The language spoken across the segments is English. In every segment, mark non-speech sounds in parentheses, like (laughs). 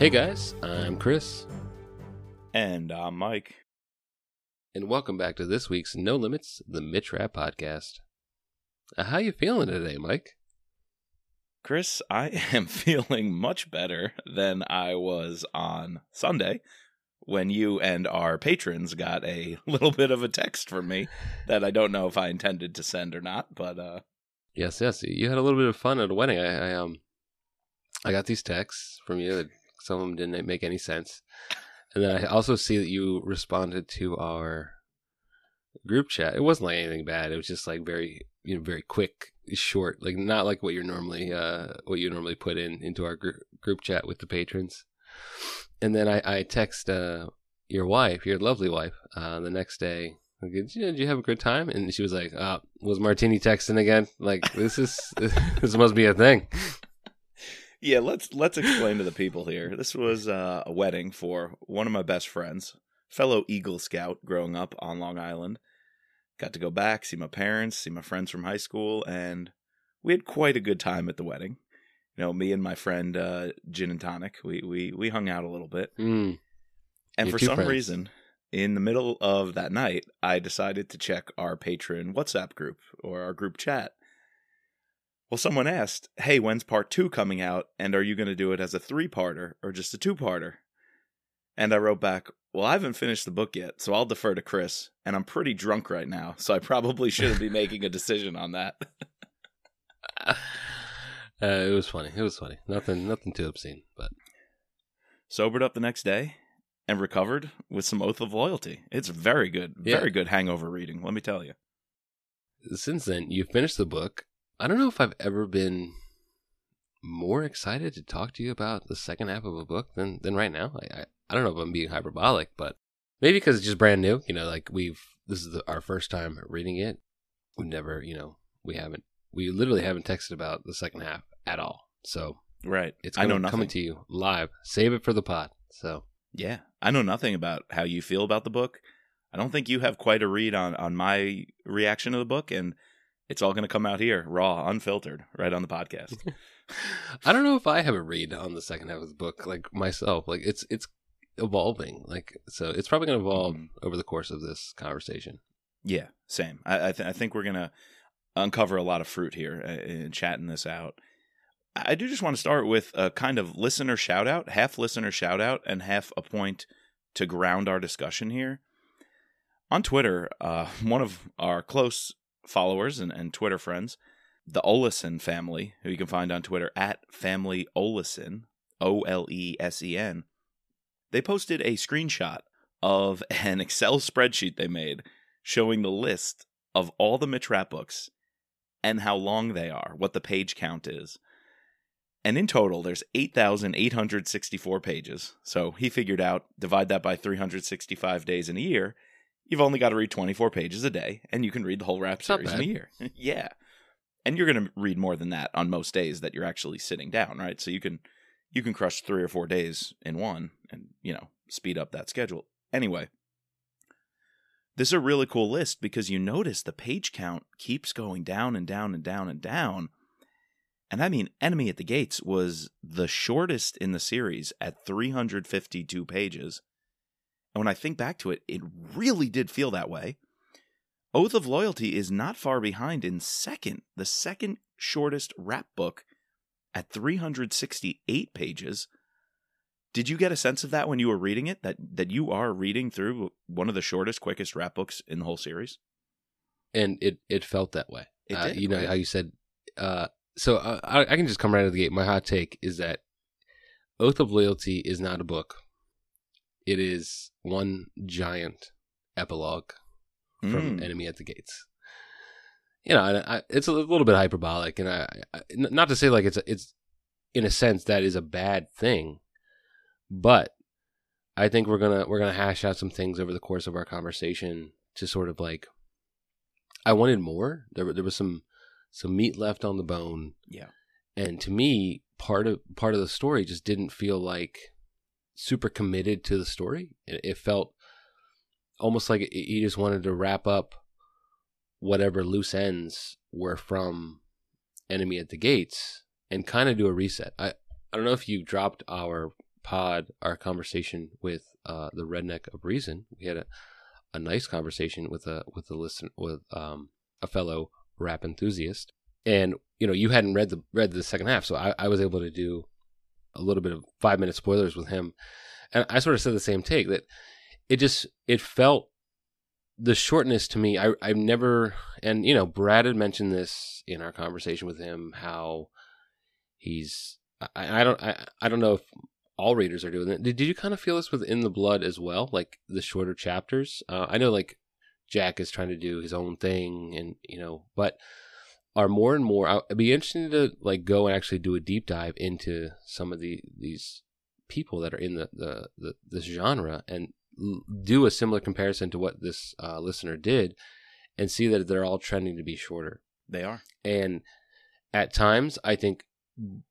Hey guys, I'm Chris, And I'm Mike. and welcome back to this week's No Limits, the Mitch Rapp Podcast. Uh, how you feeling today, Mike? Chris, I (laughs) am feeling much better than I was on Sunday when you and our patrons got a (laughs) little bit of a text from me that I don't know if I intended to send or not, but uh Yes, yes. You had a little bit of fun at a wedding. I, I um, I got these texts from you. That some of them didn't make any sense, and then I also see that you responded to our group chat. It wasn't like anything bad. It was just like very, you know, very quick, short, like not like what you're normally, uh, what you normally put in into our gr- group chat with the patrons. And then I, I text uh, your wife, your lovely wife, uh, the next day. Like, did, you, did you have a good time? And she was like, uh, "Was Martini texting again? Like this is (laughs) this must be a thing." Yeah, let's let's explain to the people here. This was uh, a wedding for one of my best friends, fellow Eagle Scout growing up on Long Island. Got to go back, see my parents, see my friends from high school, and we had quite a good time at the wedding. You know, me and my friend uh, Gin and Tonic, we we we hung out a little bit. Mm. And Your for some friends. reason, in the middle of that night, I decided to check our patron WhatsApp group or our group chat. Well, someone asked, Hey, when's part two coming out? And are you going to do it as a three parter or just a two parter? And I wrote back, Well, I haven't finished the book yet, so I'll defer to Chris. And I'm pretty drunk right now, so I probably shouldn't be (laughs) making a decision on that. (laughs) Uh, it was funny. It was funny. Nothing, nothing too obscene, but Sobered up the next day and recovered with some Oath of Loyalty. It's very good, Yeah. very good hangover reading, let me tell you. since then you finished the book. I don't know if I've ever been more excited to talk to you about the second half of a book than than right now. I I, I don't know if I'm being hyperbolic, but maybe because it's just brand new. You know, like we've this is the, our first time reading it. We've never, you know, we haven't, we literally haven't texted about the second half at all. So Right. it's I know coming, nothing. coming to you live. Save it for the pod. So Yeah, I know nothing about how you feel about the book. I don't think you have quite a read on on my reaction to the book, and it's all going to come out here, raw, unfiltered, right on the podcast. (laughs) I don't know if I have a read on the second half of the book, like myself. Like it's it's evolving. Like so, it's probably going to evolve Mhm. over the course of this conversation. yeah, same. I I, th- I think we're going to uncover a lot of fruit here uh, in chatting this out. I do just want to start with a kind of listener shout out, half listener shout out, and half a point to ground our discussion here. On Twitter, uh, (laughs) one of our close followers and, and Twitter friends, the Olesen family, who you can find on Twitter at Family Olesen, O L E S E N, they posted a screenshot of (laughs) an Excel spreadsheet they made showing the list of all the Mitch Rapp books and how long they are, what the page count is. And in total, there's 8,864 pages. So he figured out, divide that by 365 days in a year, you've only got to read 24 pages a day, and you can read the whole Rapp series in a year. (laughs) yeah. And you're going to read more than that on most days that you're actually sitting down, right? So you can you can crush 3 or 4 days in one and, you know, speed up that schedule. Anyway, this is a really cool list because you notice the page count keeps going down and down and down and down. And I mean, Enemy at the Gates was the shortest in the series at 352 pages. And when I think back to it, it really did feel that way. Oath of Loyalty is not far behind in second, the second shortest Rapp book at 368 pages. Did you get a sense of that when you were reading it? That that you are reading through one of the shortest, quickest Rapp books in the whole series? And it it felt that way. Uh, did, you know right? how you said. Uh, so uh, I, I can just come right out of the gate. My hot take is that Oath of Loyalty is not a book. It is one giant epilogue from Mm. Enemy at the Gates. You know, and I, it's a little bit hyperbolic, and I, I, not to say like it's a, it's in a sense that is a bad thing, but I think we're gonna we're gonna hash out some things over the course of our conversation to sort of like. I wanted more. There there was some some meat left on the bone, Yeah. and to me, part of part of the story just didn't feel like super committed to the story. It, it felt almost like he just wanted to wrap up whatever loose ends were from Enemy at the Gates and kind of do a reset. I I don't know if you dropped our pod our conversation with uh, the redneck of reason. We had a, a nice conversation with a with a listen with um, a fellow Rapp enthusiast, and you know you hadn't read the read the second half, so I, I was able to do a little bit of five minute spoilers with him, and I sort of said the same take that it just it felt the shortness to me. I I've never and you know Brad had mentioned this in our conversation with him how he's I, I don't I, I don't know if all readers are doing it. Did, did you kind of feel this within the blood as well, like the shorter chapters? Uh, I know like Jack is trying to do his own thing, and you know, but are more and more. I'd be interested to like go and actually do a deep dive into some of the these people that are in the the, the this genre and l- do a similar comparison to what this uh, listener did, and see that they're all trending to be shorter. They are, and at times I think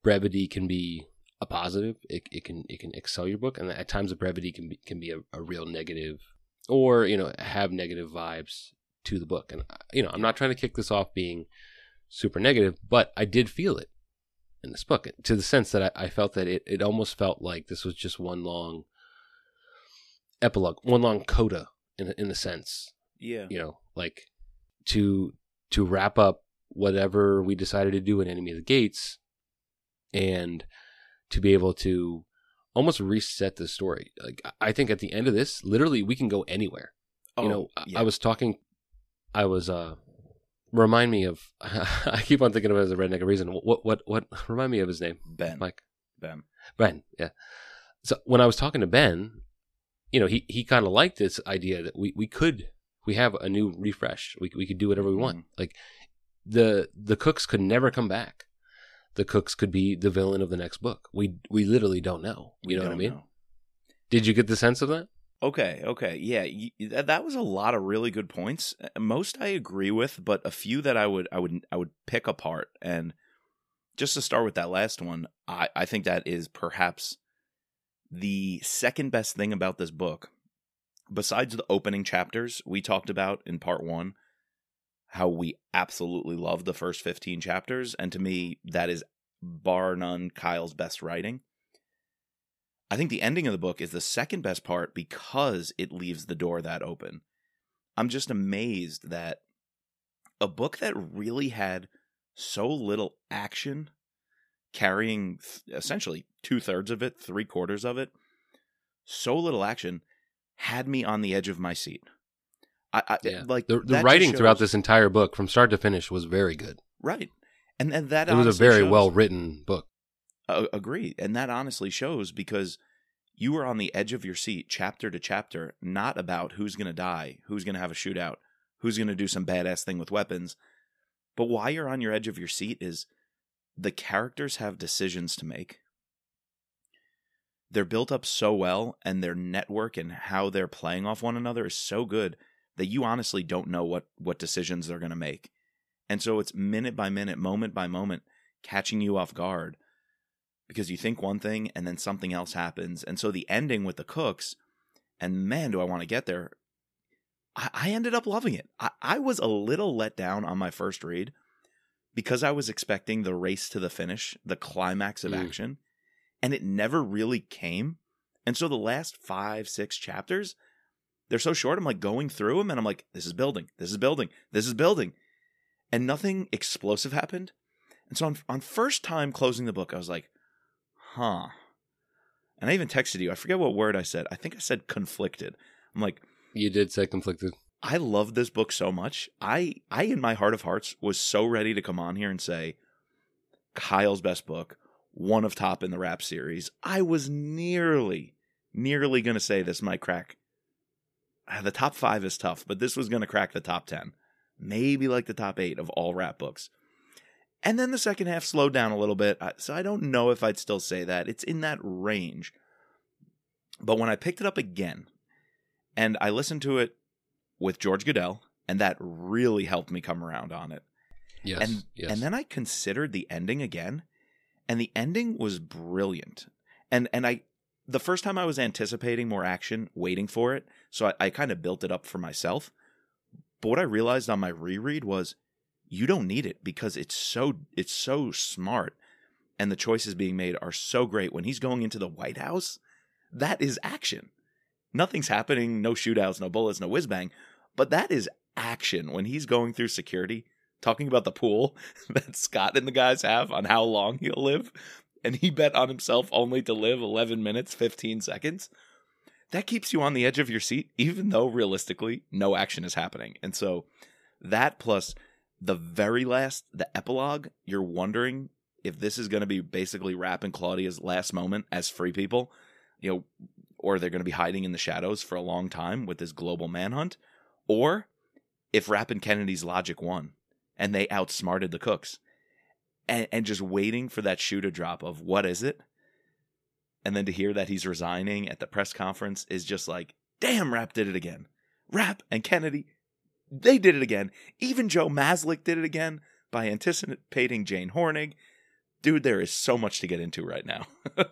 brevity can be a positive. It, it can it can excel your book, and at times the brevity can be can be a, a real negative, or you know have negative vibes to the book. And you know I'm not trying to kick this off being super negative, but I did feel it in this book to the sense that I, I felt that it it almost felt like this was just one long epilogue, one long coda in in a sense. yeah, You know, like to to wrap up whatever we decided to do in Enemy of the Gates and to be able to almost reset the story. Like I think at the end of this, literally we can go anywhere. Oh, you know, I- I was talking I was uh remind me of (laughs) I keep on thinking of it as a redneck reason. What what what (laughs) remind me of his name? Ben, Mike. Ben, Ben, yeah. So when I was talking to Ben, you know, he, he kind of liked this idea that we, we could we have a new refresh. We we could do whatever we want. Mhm. Like the the cooks could never come back. The cooks could be the villain of the next book. We we literally don't know. We You know what I mean? know. Did you get the sense of that? Okay, okay, yeah, that, that was a lot of really good points. Uh, Most I agree with, but a few that I would, I would, I would pick apart. And just to start with that last one, I, I think that is perhaps the second best thing about this book, besides the opening chapters we talked about in part one. How we absolutely love the first fifteen chapters, and to me, that is bar none Kyle's best writing. I think the ending of the book is the second best part because it leaves the door that open. I'm just amazed that a book that really had so little action, carrying th- essentially two thirds of it, three quarters of it, so little action, had me on the edge of my seat. I, I Yeah. like The the writing throughout this entire book, from start to finish, was very good. right, and and that It was a very well written book. Uh, agree. And that honestly shows because you were on the edge of your seat, chapter to chapter, not about who's going to die, who's going to have a shootout, who's going to do some badass thing with weapons. But why you're on your edge of your seat is the characters have decisions to make. They're built up so well, and their network and how they're playing off one another is so good that you honestly don't know what, what decisions they're going to make. And so it's minute by minute, moment by moment, catching you off guard because you think one thing and then something else happens. And so the ending with the cooks, and man, do I want to get there. I, I ended up loving it. I, I was a little let down on my first read because I was expecting the race to the finish, the climax of Mm. action, and it never really came. And so the last five, six chapters, they're so short. I'm like going through them and I'm like, this is building, this is building, this is building. And nothing explosive happened. And so on, on first time closing the book, I was like, huh. And I even texted you. I forget what word I said. I think I said conflicted. I'm like, You did say conflicted. I love this book so much. I I in my heart of hearts was so ready to come on here and say Kyle's best book, one of top in the Rapp series. I was nearly nearly going to say this might crack. Ah, The top 5 is tough, but this was going to crack the top 10. Maybe like the top 8 of all Rapp books. And then the second half slowed down a little bit. So I don't know if I'd still say that. It's in that range. But when I picked it up again and I listened to it with George Guidall, and that really helped me come around on it. Yes. and yes. and then I considered the ending again, and the ending was brilliant. And and I the first time I was anticipating more action, waiting for it, so I, I kind of built it up for myself. But what I realized on my reread was you don't need it because it's so it's so smart and the choices being made are so great when he's going into the White House That is action. Nothing's happening, no shootouts, no bullets, no whiz bang, but that is action when he's going through security, talking about the pool (laughs) that Scott and the guys have on how long he'll live, and he bet on himself only to live 11 minutes, 15 seconds. That keeps you on the edge of your seat, even though realistically no action is happening. And so that plus the very last, the epilogue, you're wondering if this is going to be basically Rapp and Claudia's last moment as free people, you know, or they're going to be hiding in the shadows for a long time with this global manhunt, or if Rapp and Kennedy's logic won and they outsmarted the cooks and, and just waiting for that shoe to drop of what is it? And then to hear that he's resigning at the press conference is just like, damn, Rapp did it again. Rapp and Kennedy, they did it again. Even Joe Maslick did it again by anticipating Jane Hornig. Dude, there is so much to get into right now. (laughs)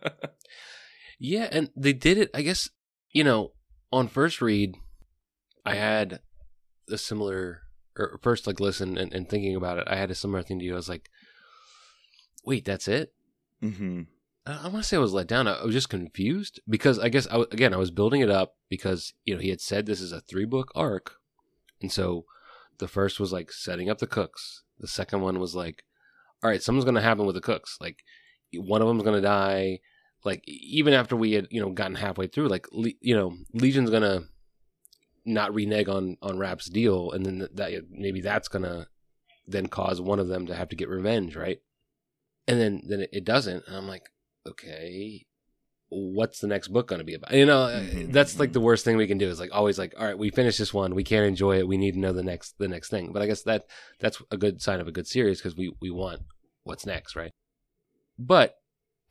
Yeah, and they did it. I guess you know on first read, I had a similar or first like listen and, and thinking about it. I had a similar thing to you. I was like, wait, that's it. mm-hmm. I, want to say I was let down. I, was just confused because I guess I again I was building it up because you know he had said this is a three book arc, and so the first was like setting up the cooks. The second one was like, all right, something's gonna happen with the cooks. Like one of them's gonna die like even after we had you know gotten halfway through like you know legion's gonna not renege on on Rapp's deal and then that maybe that's gonna then cause one of them to have to get revenge right and then then it doesn't and i'm like okay what's the next book going to be about? You know Mhm, that's like the worst thing we can do is like always like all right we finished this one. We can't enjoy it. We need to know the next the next thing. But i guess that that's a good sign of a good series because we we want what's next right? But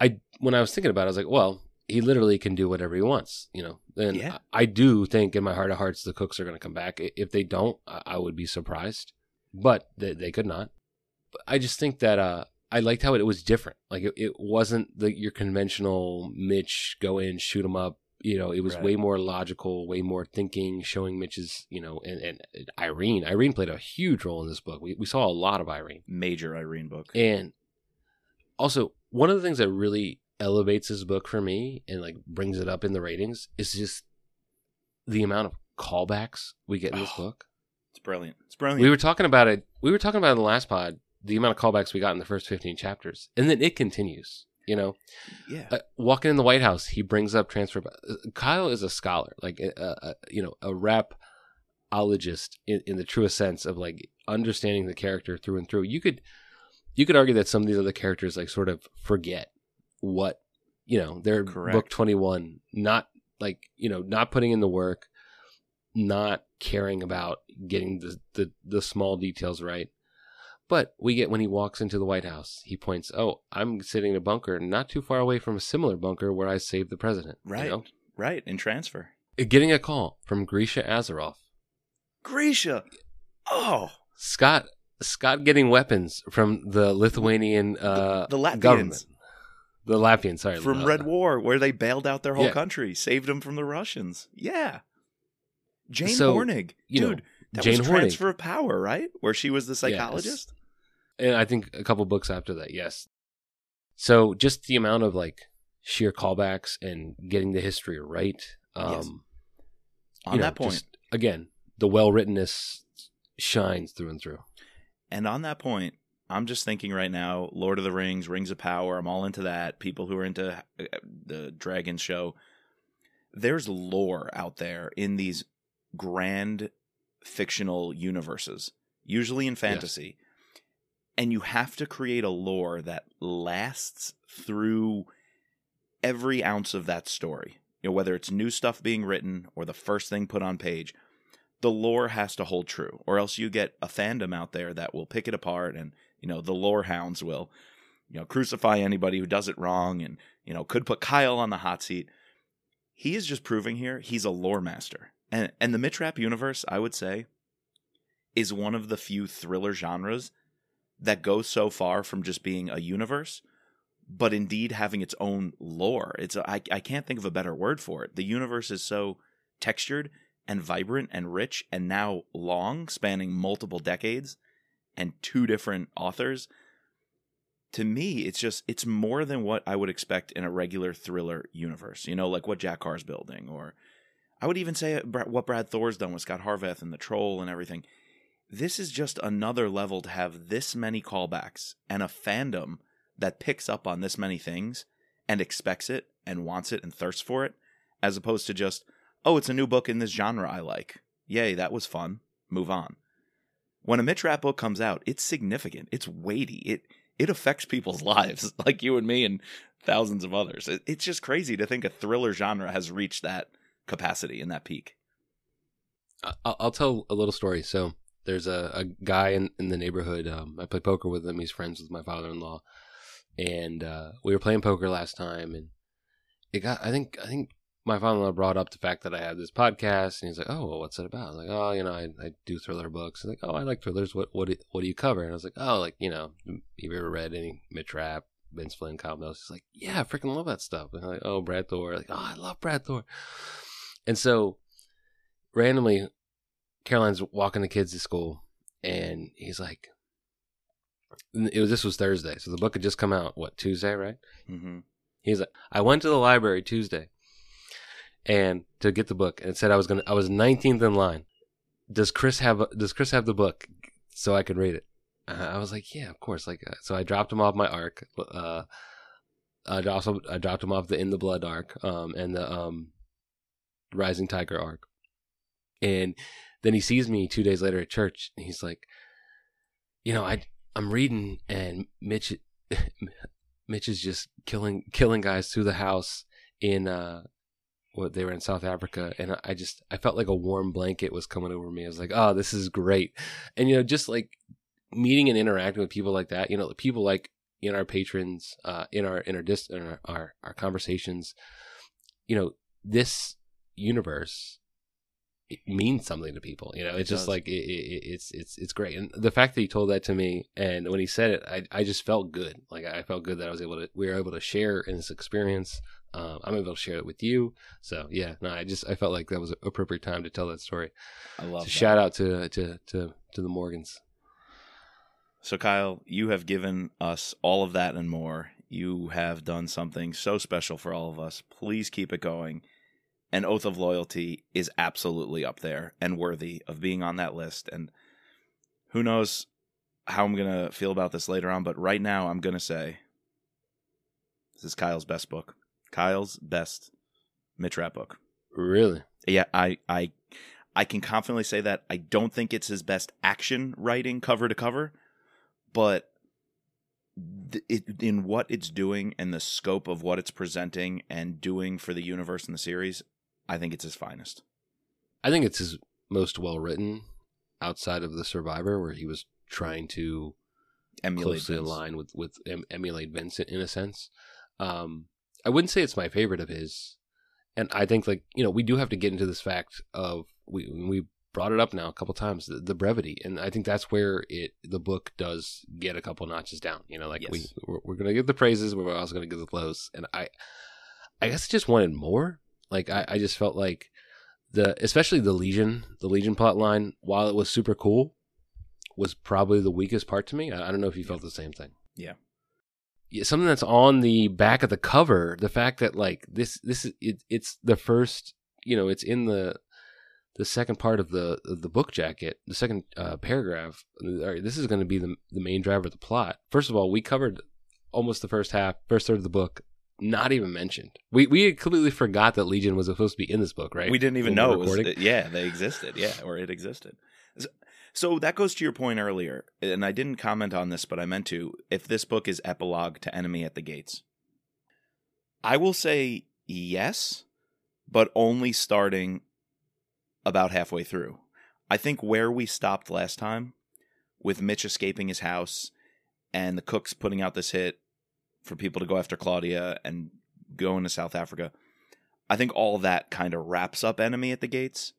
i when i was thinking about it i was like well he literally can do whatever he wants you know? And Yeah. I, I do think in my heart of hearts the cooks are going to come back. If they don't I, I would be surprised. But they, they could not. But i just think that uh I liked how it, was different. Like it, it wasn't the your conventional Mitch go in shoot him up. You know, it was Right. way more logical, way more thinking, showing Mitch's. You know, and, and Irene. Irene played a huge role in this book. We we saw a lot of Irene, Major Irene book. and also one of the things that really elevates this book for me and like brings it up in the ratings is just the amount of callbacks we get in this Oh, book. It's brilliant. It's brilliant. We were talking about it. We were talking about it in the last pod. The amount of callbacks we got in the first fifteen chapters, and then it continues. You know, yeah. uh, walking in the White House, he brings up transfer. uh, Kyle is a scholar, like a, a, you know, a rapologist in, in the truest sense of like understanding the character through and through. You could, you could argue that some of these other characters like sort of forget what you know. They're Correct. book twenty one, not like you know, not putting in the work, not caring about getting the the, the small details right. But we get when he walks into the White House, he points, "Oh, I'm sitting in a bunker not too far away from a similar bunker where I saved the president." you Right. know? Right. In transfer. Getting a call from Grisha Azarov, Grisha. Oh. Scott Scott getting weapons from the Lithuanian uh, the Latvians. government, the Latvians. Sorry, From uh, Red War, where they bailed out their whole Yeah. country, saved them from the Russians. Yeah. Jane So, Hornig. you know, Dude, that Jane was Hornig. transfer of power, right? Where she was the psychologist. And I think a couple books after that, yes. So just the amount of like sheer callbacks and getting the history right. Um, Yes. On know, that point, just, again, the well writtenness shines through and through. And on that point, I'm just thinking right now, Lord of the Rings, Rings of Power, I'm all into that. People who are into uh, the Dragon show. There's lore out there in these grand fictional universes, usually in fantasy. And you have to create a lore that lasts through every ounce of that story. You know, whether it's new stuff being written or the first thing put on page, the lore has to hold true, or else you get a fandom out there that will pick it apart, and you know the lore hounds will, you know, crucify anybody who does it wrong, and you know could put Kyle on the hot seat. He is just proving here he's a lore master, and and the Mitch Rapp universe, I would say, is one of the few thriller genres that goes so far from just being a universe, but indeed having its own lore. It's I I can't think of a better word for it. The universe is so textured and vibrant and rich and now long, spanning multiple decades and two different authors. to me, it's just it's more than what I would expect in a regular thriller universe. You know, like what Jack Carr's building, or I would even say what Brad Thor's done with Scot Harvath and the Troll and everything. This is just another level to have this many callbacks and a fandom that picks up on this many things and expects it and wants it and thirsts for it, as opposed to just, oh, it's a new book in this genre I like. Yay, that was fun. Move on. When a Mitch Rapp book comes out, it's significant. It's weighty. It it affects people's (laughs) lives, like you and me and thousands of others. It, it's just crazy to think a thriller genre has reached that capacity and that peak. I'll, I'll tell a little story. So there's a, a guy in, in the neighborhood. Um, I play poker with him. He's friends with my father-in-law, and uh, we were playing poker last time, and it got. I think I think my father-in-law brought up the fact that I had this podcast, and he's like, "Oh, well, what's it about?" I was like, "Oh, you know, I, I do thriller books." He's like, "Oh, I like thrillers. What what do, what do you cover?" And I was like, "Oh, like you know, have you ever read any Mitch Rapp, Vince Flynn combos?" He's like, "Yeah, I freaking love that stuff." And I'm like, "Oh, Brad Thor." Like, "Oh, I love Brad Thor." And so, randomly, Caroline's walking the kids to school, and he's like, "It was this was Thursday, so the book had just come out. What Tuesday, right?" Mm-hmm. He's like, "I went to the library Tuesday." and to get the book and it said I was gonna I was 19th in line. Does Chris have Does Chris have the book so I can read it? Uh, I was like, yeah, of course. Like, uh, so I dropped him off my arc. Uh, I also I dropped him off the In the Blood arc, um, and the um, Rising Tiger arc, and then he sees me two days later at church, and he's like, you know, I I'm reading, and Mitch, (laughs) Mitch is just killing killing guys through the house in uh what they were in South Africa, and I just I felt like a warm blanket was coming over me. I was like, oh, this is great, and you know, just like meeting and interacting with people like that, you know, the people like in our patrons, uh, in our in our, dis- in our, our our conversations, you know, this universe it means something to people. You know, it's it just like it, it, it's it's it's great. And the fact that he told that to me, and when he said it, I I just felt good. Like I felt good that I was able to we were able to share in this experience. Um, I'm able to share it with you. So yeah, no, I just I felt like that was an appropriate time to tell that story. I love. So shout out to to to to the Morgans. So Kyle, you have given us all of that and more. You have done something so special for all of us. Please keep it going. An oath of loyalty is absolutely up there and worthy of being on that list. And who knows how I'm gonna feel about this later on, but right now I'm gonna say this is Kyle's best book. Kyle's best Mitch Rapp book. Really? Yeah, I I I can confidently say that. I don't think it's his best action writing cover to cover, but th- it, in what it's doing and the scope of what it's presenting and doing for the universe and the series, I think it's his finest. I think it's his most well written outside of the Survivor, where he was trying to emulate closely Vince. align with with em- emulate Vincent in a sense. Um, I wouldn't say it's my favorite of his, and I think like you know we do have to get into this fact of we we brought it up now a couple times the, the brevity, and I think that's where it the book does get a couple notches down. You know, like Yes. we we're, we're gonna give the praises, but we're also gonna give the blows, and I I guess I just wanted more. Like I, I just felt like the especially the Legion the Legion plot line while it was super cool was probably the weakest part to me. I, I don't know if you felt the same thing. Yeah. Yeah, something that's on the back of the cover. The fact that like this this is it, it's the first you know it's in the the second part of the of the book jacket, the second uh, paragraph. All right, this is going to be the the main driver of the plot. First of all, we covered almost the first half, first third of the book, not even mentioned. We we completely forgot that Legion was supposed to be in this book, right? We didn't even know. It was, uh, yeah, they existed. Yeah, or it existed. So- So that goes to your point earlier, and I didn't comment on this, but I meant to. If this book is epilogue to Enemy at the Gates, I will say yes, but only starting about halfway through. I think where we stopped last time, with Mitch escaping his house and the cooks putting out this hit for people to go after Claudia and go into South Africa, I think all that kind of wraps up Enemy at the Gates.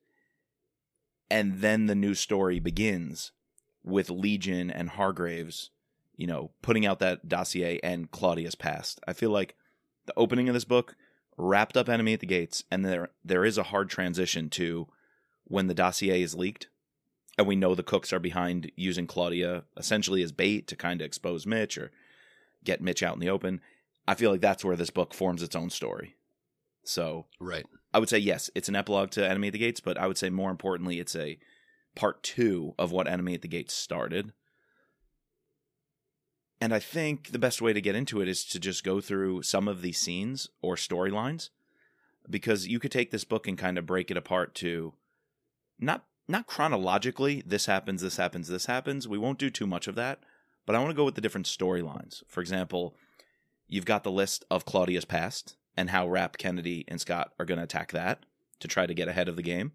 And then the new story begins with Legion and Hargraves, you know, putting out that dossier and Claudia's past. I feel like the opening of this book wrapped up Enemy at the Gates, and there there is a hard transition to when the dossier is leaked, and we know the cooks are behind using Claudia essentially as bait to kind of expose Mitch or get Mitch out in the open. I feel like that's where this book forms its own story. So Right. I would say yes, it's an epilogue to Enemy at the Gates, but I would say more importantly, it's a part two of what Enemy at the Gates started. And I think the best way to get into it is to just go through some of these scenes or storylines, because you could take this book and kind of break it apart to not not chronologically. This happens, this happens, this happens. We won't do too much of that, but I want to go with the different storylines. For example, you've got the list of Claudia's past and how Rapp, Kennedy, and Scott are going to attack that to try to get ahead of the game.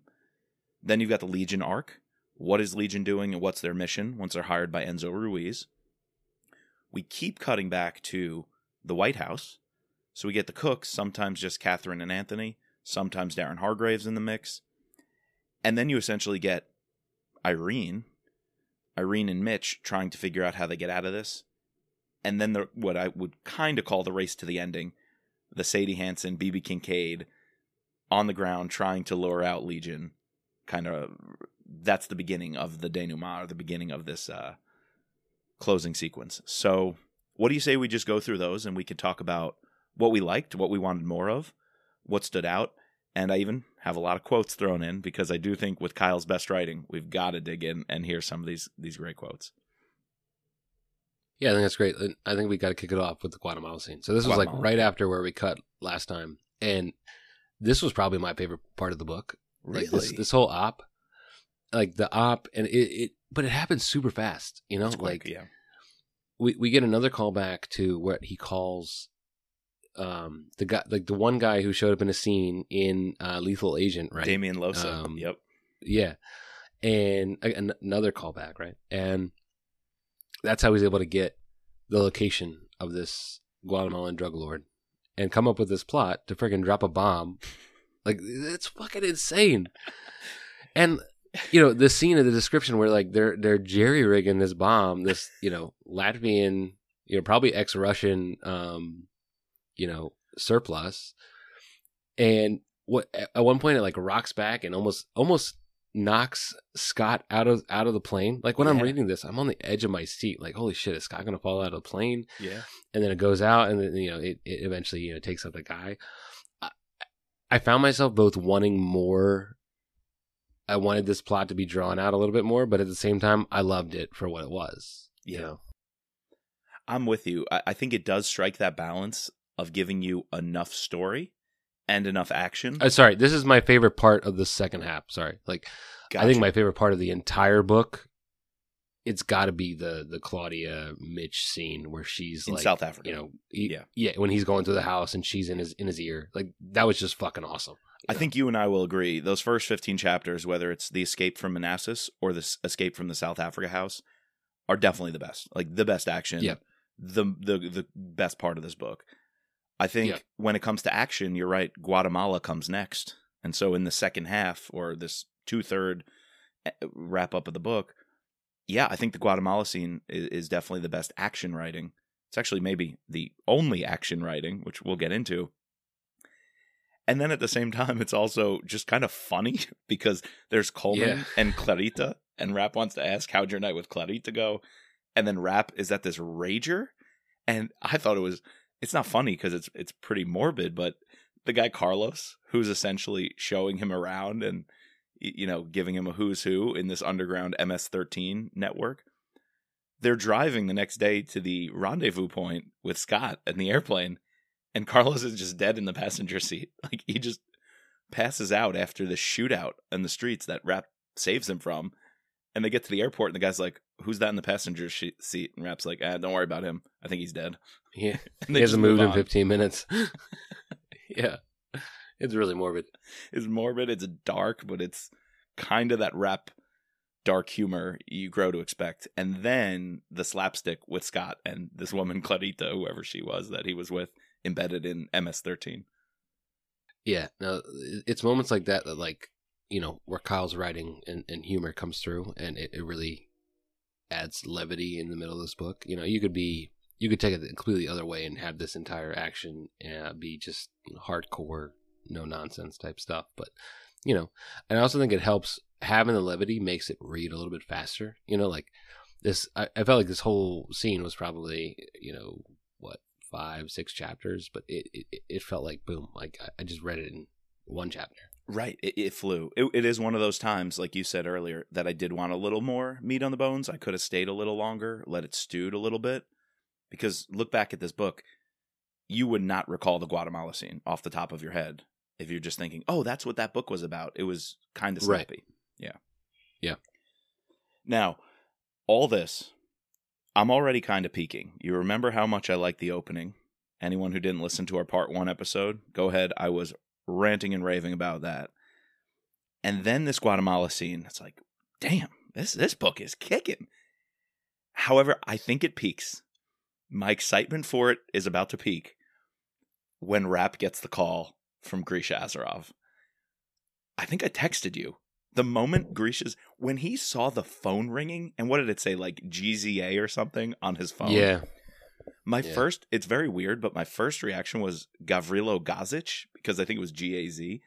Then you've got the Legion arc. What is Legion doing and what's their mission once they're hired by Enzo Ruiz? We keep cutting back to the White House. So we get the cooks, sometimes just Catherine and Anthony, sometimes Darren Hargraves in the mix. And then you essentially get Irene, Irene and Mitch trying to figure out how they get out of this. And then the what I would kind of call the race to the ending, the Sadie Hansen, BB Kincaid on the ground trying to lure out Legion. Kind of that's the beginning of the denouement or the beginning of this uh, closing sequence. So, what do you say we just go through those and we could talk about what we liked, what we wanted more of, what stood out, and I even have a lot of quotes thrown in because I do think with Kyle's best writing, we've got to dig in and hear some of these these great quotes. Yeah, I think that's great. I think we got to kick it off with the Guatemala scene. So this was like right after where we cut last time, and this was probably my favorite part of the book. Like this, this whole op, like the op, and it, it, but it happens super fast. You know, quick, like yeah, we we get another callback to what he calls um the guy like the one guy who showed up in a scene in uh lethal agent right? Damian Losa. Um, yep. yeah. And an- another callback right? And that's how he's able to get the location of this guatemalan drug lord and come up with this plot to freaking drop a bomb. (laughs) Like it's fucking insane. And you know the scene of the description where like they're they're jerry rigging this bomb this you know latvian you know probably ex-russian um you know surplus. And what at one point it like rocks back and almost almost knocks scott out of out of the plane. Like when i'm reading this i'm on the edge of my seat. Like holy shit is scott gonna fall out of the plane? Yeah. and then it goes out and then you know it, it eventually you know takes out the guy. I, I found myself both wanting more. I wanted this plot to be drawn out a little bit more but at the same time i loved it for what it was you Yeah. know? I'm with you. I, I think it does strike that balance of giving you enough story and enough action. uh, sorry this is my favorite part of the second half sorry like i think my favorite part of the entire book it's got to be the the claudia mitch scene where she's in like South Africa. you know he- Yeah. yeah when he's going to the house and she's in his in his ear like that was just fucking awesome I think you and I will agree. Those first 15 chapters, whether it's the escape from Manassas or the escape from the South Africa house, are definitely the best. Like the best action. Yep. The the the best part of this book. I think Yep. when it comes to action, you're right. Guatemala comes next, and so in the second half or this two third eh, wrap up of the book, yeah, I think the Guatemala scene is, is definitely the best action writing. It's actually maybe the only action writing, which we'll get into. And then at the same time, it's also just kind of funny (laughs) because there's Coleman Yeah. and Clarita, and Rapp wants to ask, How'd your night with Clarita go? And then Rapp is at this rager. And I thought it was, it's not funny because it's, it's pretty morbid, but the guy Carlos, who's essentially showing him around and, you know, giving him a who's who in this underground MS 13 network, they're driving the next day to the rendezvous point with Scott in the airplane and Carlos is just dead in the passenger seat. (laughs) Like he just passes out after the shootout in the streets that Rapp saves him from. And they get to the airport, and the guy's like, "Who's that in the passenger seat?" And Rapp's like, "Ah, don't worry about him. I think he's dead." (laughs) yeah (laughs) he hasn't move moved in 15 minutes (laughs) yeah it's really morbid It's morbid. It's dark, but it's kind of that Rap dark humor you grow to expect. And then the slapstick with Scott and this woman Clarita, whoever she was that he was with, embedded in MS-13. Yeah, no, it's moments like that that like you know where Kyle's writing and, and humor comes through, and it, it really adds levity in the middle of this book. You know, you could be you could take it completely other way and have this entire action uh, be just hardcore, no nonsense type stuff. But you know, and I also think it helps having the levity makes it read a little bit faster. You know, like this, I, I felt like this whole scene was probably you know what five, six chapters, but it it, it felt like boom, like I, I just read it in one chapter. Right. It, it flew. It, it is one of those times, like you said earlier, that I did want a little more meat on the bones. I could have stayed a little longer, let it stewed a little bit. Because look back at this book, you would not recall the Guatemala scene off the top of your head if you're just thinking, oh, that's what that book was about. It was kind of Right. Yeah. Yeah. Now, all this, I'm already kind of peaking. You remember how much I like the opening. Anyone who didn't listen to our part one episode, go ahead. I was ranting and raving about that. And then this Guatemala scene, it's like, damn, this this book is kicking. However, I think it peaks. My excitement for it is about to peak when Rapp gets the call from Grisha Azarov. I think I texted you. The moment Grisha's when he saw the phone ringing, and what did it say, like GZA or something on his phone? Yeah, My Yeah. first, it's very weird, but my first reaction was Gavrilo Gazic because I think it was G A Z.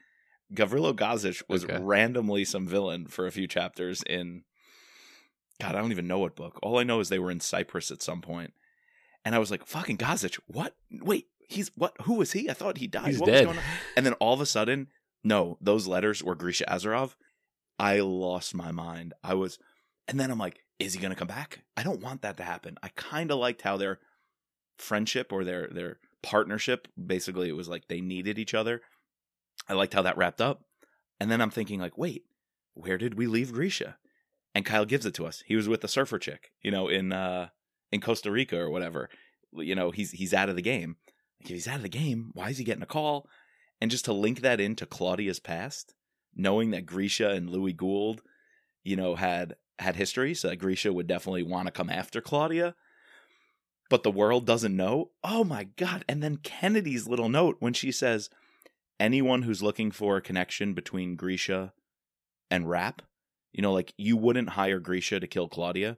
Gavrilo Gazic was Okay. randomly some villain for a few chapters in. God, I don't even know what book. All I know is they were in Cyprus at some point. and I was like, "Fucking Gazic! What? Wait, he's what? Who was he? I thought he died. he's what dead. was going on?" And then all of a sudden, no, those letters were Grisha Azarov. I lost my mind. I was, and then I'm like, is he going to come back? I don't want that to happen. I kind of liked how their friendship or their their partnership, basically, it was like they needed each other. I liked how that wrapped up. And then I'm thinking, like, wait, where did we leave Grisha? And Kyle gives it to us. He was with the surfer chick, you know, in uh in Costa Rica or whatever. You know, he's he's out of the game. Like, if he's out of the game, why is he getting a call? And just to link that into Claudia's past, knowing that Grisha and Louis Gould, you know, had had history, so that Grisha would definitely want to come after Claudia. But the world doesn't know. Oh my god. And then Kennedy's little note when she says, anyone who's looking for a connection between Grisha and Rapp, you know, like you wouldn't hire Grisha to kill Claudia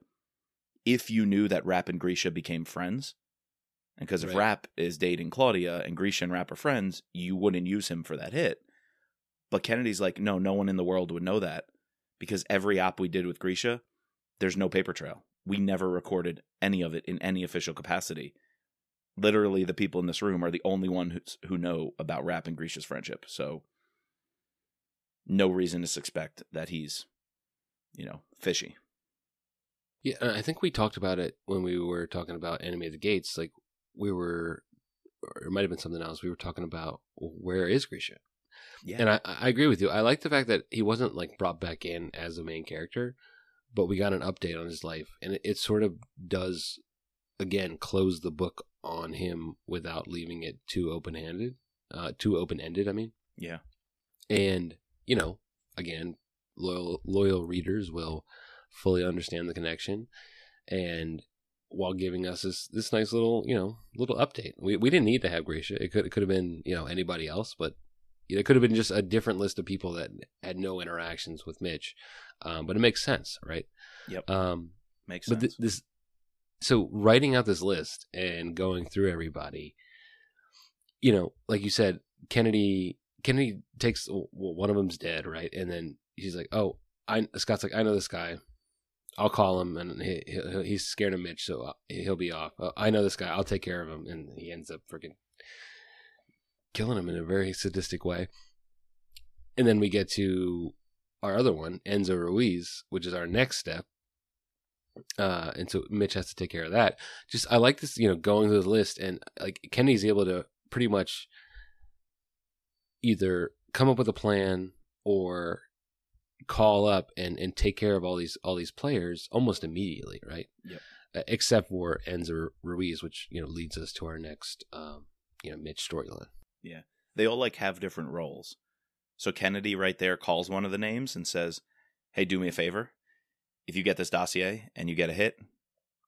if you knew that Rapp and Grisha became friends. And because if Right. Rapp is dating Claudia and Grisha and Rapp are friends, you wouldn't use him for that hit. But Kennedy's like, no, no one in the world would know that because every op we did with Grisha, there's no paper trail. We never recorded any of it in any official capacity. Literally, the people in this room are the only ones who know about Rapp and Grisha's friendship. So, no reason to suspect that he's, you know, fishy. Yeah, uh, I think we talked about it when we were talking about Enemy at the Gates. Like we were, or it might have been something else. We were talking about where is Grisha, Yeah. and I, I agree with you. I like the fact that he wasn't like brought back in as a main character, but we got an update on his life, and it, it sort of does again close the book on him without leaving it too open handed, uh, too open ended. I mean, yeah. and you know, again, loyal loyal readers will fully understand the connection, and while giving us this this nice little you know little update, we we didn't need to have Grisha. It could it could have been you know anybody else, but it could have been just a different list of people that had no interactions with Mitch. Um, but it makes sense, right? Yep. Um, Makes but sense. th- this, so writing out this list and going through everybody, you know, like you said, Kennedy. Kennedy takes well, one of them's dead, right? And then he's like, "Oh, I." Scott's like, "I know this guy. I'll call him." And he, he he's scared of Mitch, so uh, he'll be off. Uh, I know this guy. I'll take care of him. And he ends up freaking killing him in a very sadistic way. And then we get to our other one, Enzo Ruiz, which is our next step. Uh, and so Mitch has to take care of that. Just I like this, you know, going through the list and like Kenny's able to pretty much either come up with a plan or call up and and take care of all these all these players almost immediately, right? Yep. Uh, except for Enzo Ruiz, which you know leads us to our next, um, you know, Mitch storyline. They all like have different roles. So Kennedy right there calls one of the names and says, "Hey, do me a favor. If you get this dossier and you get a hit,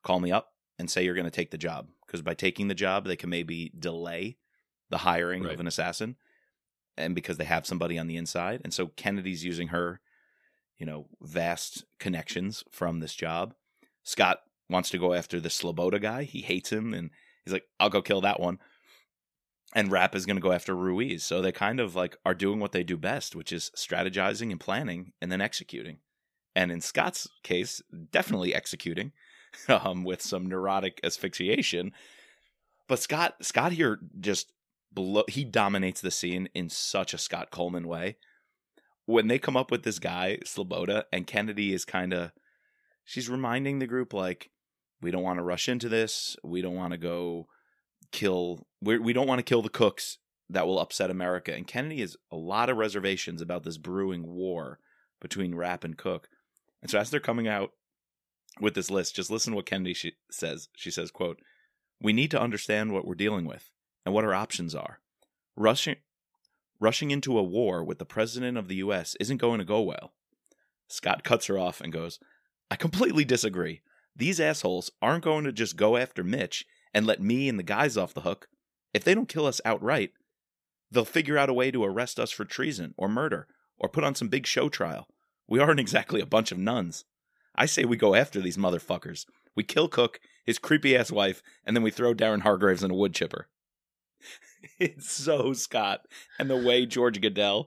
call me up and say you're going to take the job because by taking the job, they can maybe delay the hiring Right. of an assassin and because they have somebody on the inside. And so Kennedy's using her, you know, vast connections from this job. Scott wants to go after the Sloboda guy. He hates him and he's like, "I'll go kill that one." And Rapp is going to go after Ruiz. So they kind of like are doing what they do best, which is strategizing and planning and then executing. And in Scott's case, definitely executing (laughs) um, with some neurotic asphyxiation. But Scott Scott here just he dominates the scene in such a Scott Coleman way. When they come up with this guy, Sloboda, and Kennedy is kind of she's reminding the group like we don't want to rush into this. We don't want to go kill we're, we don't want to kill the cooks that will upset America. And Kennedy has a lot of reservations about this brewing war between Rapp and Cook. And so as they're coming out with this list, just listen to what Kennedy she says. She says, quote, We need to understand what we're dealing with and what our options are. Rushing rushing into a war with the president of the US isn't going to go well. Scot cuts her off and goes, I completely disagree. These assholes aren't going to just go after Mitch and let me and the guys off the hook. If they don't kill us outright, they'll figure out a way to arrest us for treason or murder or put on some big show trial. We aren't (laughs) exactly a bunch of nuns. I say we go after these motherfuckers. We kill Cook, his creepy ass wife, and then we throw Darren Hargraves in a wood chipper. (laughs) it's so Scot. And the way George Guidall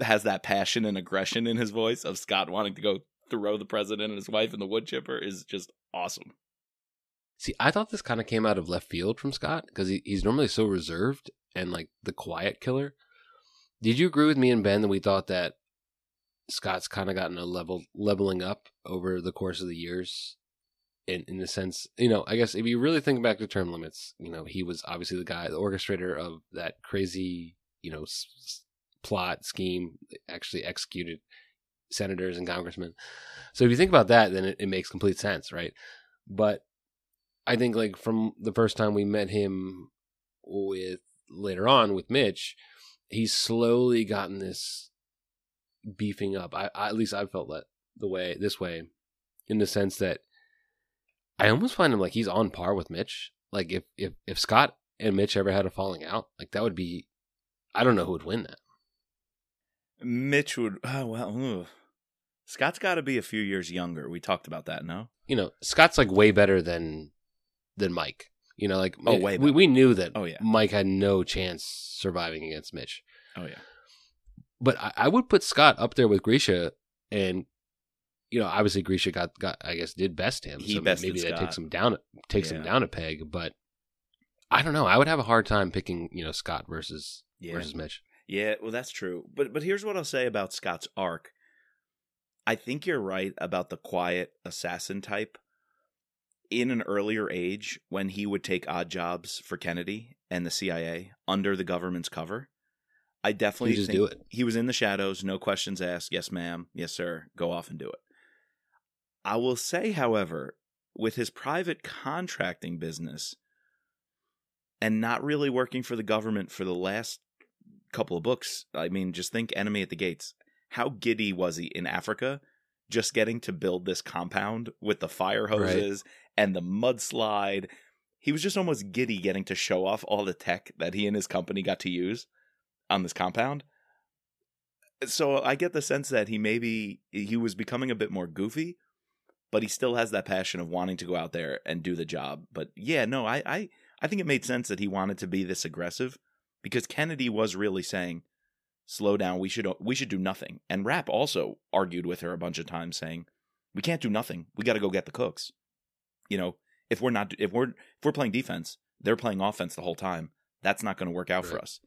has that passion and aggression in his voice of Scot wanting to go throw the president and his wife in the wood chipper is just awesome. See, I thought this kind of came out of left field from Scot because he, he's normally so reserved and like the quiet killer. Did you agree with me and Ben that we thought that Scot's kind of gotten a level leveling up over the course of the years? In in the sense, you know, I guess if you really think back to term limits, you know, he was obviously the guy, the orchestrator of that crazy, you know, s- s- plot scheme, actually executed senators and congressmen. So if you think about that, then it, it makes complete sense, right? But I think like from the first time we met him with later on with Mitch, he's slowly gotten this beefing up. I, I at least I felt that the way this way, in the sense that I almost find him like he's on par with Mitch. Like if if if Scot and Mitch ever had a falling out, like that would be, I don't know who would win that. Mitch would, oh, well, ugh. Scot's got to be a few years younger. We talked about that, no? You know, Scot's like way better than than Mike. You know, like Oh, way we we knew that Oh, yeah. Mike had no chance surviving against Mitch. Oh, yeah. but I, I would put Scot up there with Grisha, and you know, obviously Grisha got got I guess did best him. He so maybe that takes him down takes him down a peg. But I don't know. I would have a hard time picking you know Scot versus Yeah. versus Mitch. Yeah, well, that's true. But but here's what I'll say about Scot's arc. I think you're right about the quiet assassin type. In an earlier age, when he would take odd jobs for Kennedy and the CIA under the government's cover, I definitely just do it. he was in the shadows, no questions asked. Yes, ma'am. Yes, sir. Go off and do it. I will say, however, with his private contracting business and not really working for the government for the last couple of books, I mean, just think Enemy at the Gates. How giddy was he in Africa just getting to build this compound with the fire Right. hoses and the mudslide? He was just almost giddy getting to show off all the tech that he and his company got to use on this compound. So I get the sense that he maybe he was becoming a bit more goofy, but he still has that passion of wanting to go out there and do the job. But yeah, no, I I, I think it made sense that he wanted to be this aggressive because Kennedy was really saying, "Slow down. We should we should do nothing." And Rapp also argued with her a bunch of times, saying, "We can't do nothing. We got to go get the cooks." You know, if we're not if we're if we're playing defense, they're playing offense the whole time. That's not going to work out for us.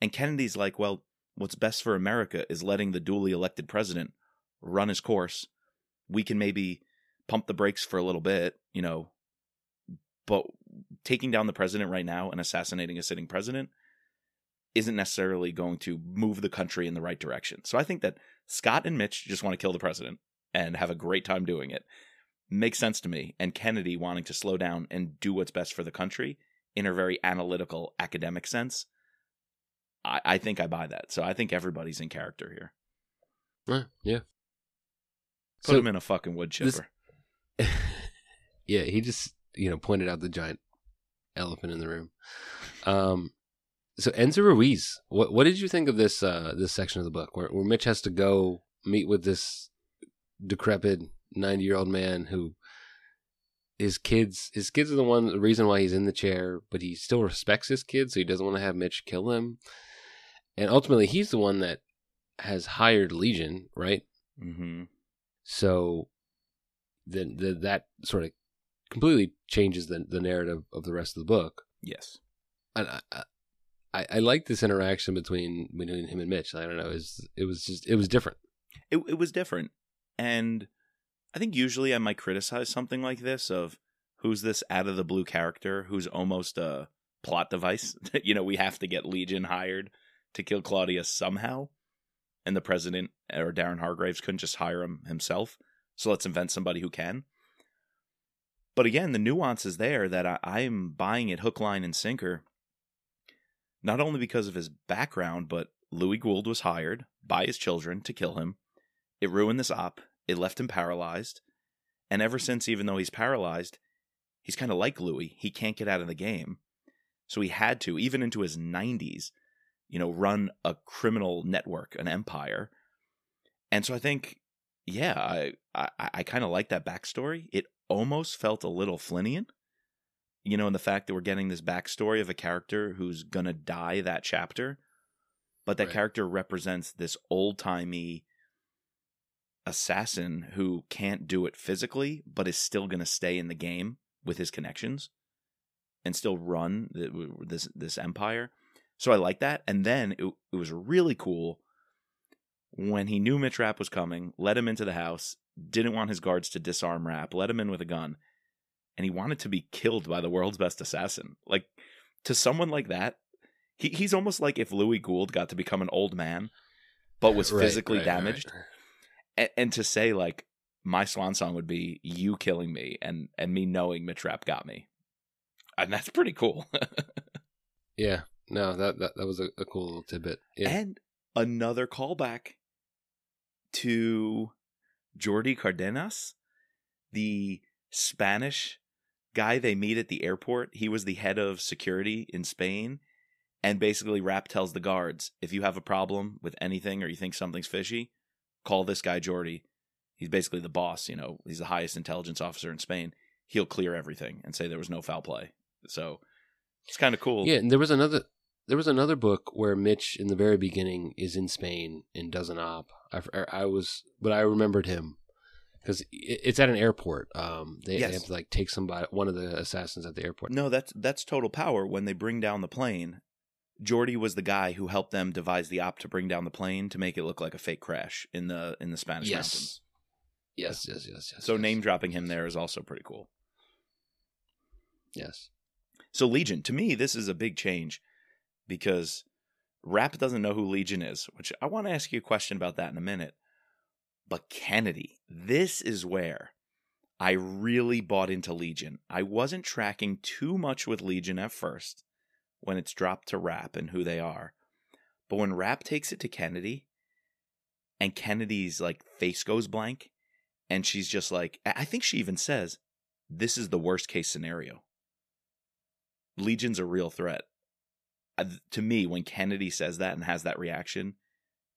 And Kennedy's like, "Well, what's best for America is letting the duly elected president run his course. We can maybe pump the brakes for a little bit, you know, but taking down the president right now and assassinating a sitting president isn't necessarily going to move the country in the right direction. So I think that Scot and Mitch just want to kill the president and have a great time doing it. Makes sense to me. And Kennedy wanting to slow down and do what's best for the country in a very analytical, academic sense. I, I think I buy that. So I think everybody's in character here. Uh, yeah. Put So- him in a fucking wood this- chipper. (laughs) yeah, he just you know pointed out the giant elephant in the room. Um, so Enzo Ruiz, what what did you think of this uh this section of the book where where Mitch has to go meet with this decrepit ninety year old man who his kids his kids are the one the reason why he's in the chair, but he still respects his kids, so he doesn't want to have Mitch kill him. And ultimately, he's the one that has hired Legion, right? Mm-hmm. So then the, that sort of completely changes the the narrative of the rest of the book. Yes. And I, I, I like this interaction between between him and Mitch. I don't know. It was, it was just it was different. It it was different. And I think usually I might criticize something like this of who's this out of the blue character who's almost a plot device. (laughs) you know, we have to get Legion hired to kill Claudius somehow. And the president or Darren Hargraves couldn't just hire him himself. So let's invent somebody who can. But again, the nuance is there that I, I'm buying it hook, line, and sinker. Not only because of his background, but Louis Gould was hired by his children to kill him. It ruined this op. It left him paralyzed. And ever since, even though he's paralyzed, he's kind of like Louis. He can't get out of the game. So he had to, even into his 90s, you know, run a criminal network, an empire. And so I think, yeah, I I, I kind of like that backstory. It almost felt a little Flynnian, you know, in the fact that we're getting this backstory of a character who's gonna die that chapter, but that Right. character represents this old timey assassin who can't do it physically, but is still gonna stay in the game with his connections and still run the, this this empire. So I like that. And then it, it was really cool when he knew Mitch Rapp was coming, let him into the house, didn't want his guards to disarm Rapp, let him in with a gun, and he wanted to be killed by the world's best assassin. Like to someone like that, he, he's almost like if Louis Gould got to become an old man, but was (laughs) Right, physically right, right, damaged. And, and to say like my swan song would be you killing me and and me knowing Mitch Rapp got me, and that's pretty cool. (laughs) Yeah. No, that that, that was a, a cool little tidbit. Yeah. And another callback to Jordi Cardenas, the Spanish guy they meet at the airport. He was the head of security in Spain. And basically, Rapp tells the guards if you have a problem with anything or you think something's fishy, call this guy Jordi. He's basically the boss, you know, he's the highest intelligence officer in Spain. He'll clear everything and say there was no foul play. So it's kind of cool. Yeah, and there was another there was another book where Mitch in the very beginning is in Spain and does an op. I, er, I was, but I remembered him because it's at an airport. Um, they, they have to like take somebody, one of the assassins at the airport. No, that's that's total power. When they bring down the plane, Jordi was the guy who helped them devise the op to bring down the plane to make it look like a fake crash in the in the Spanish Yes. mountains. Yes, yes, yes, yes. So yes. name dropping him there is also pretty cool. Yes. So Legion, to me, this is a big change because Rapp doesn't know who Legion is, which I want to ask you a question about that in a minute. But Kennedy, this is where I really bought into Legion. I wasn't tracking too much with Legion at first when it's dropped to Rapp and who they are. But when Rapp takes it to Kennedy and Kennedy's like face goes blank and she's just like I think she even says this is the worst case scenario. Legion's a real threat. Uh, to me, when Kennedy says that and has that reaction,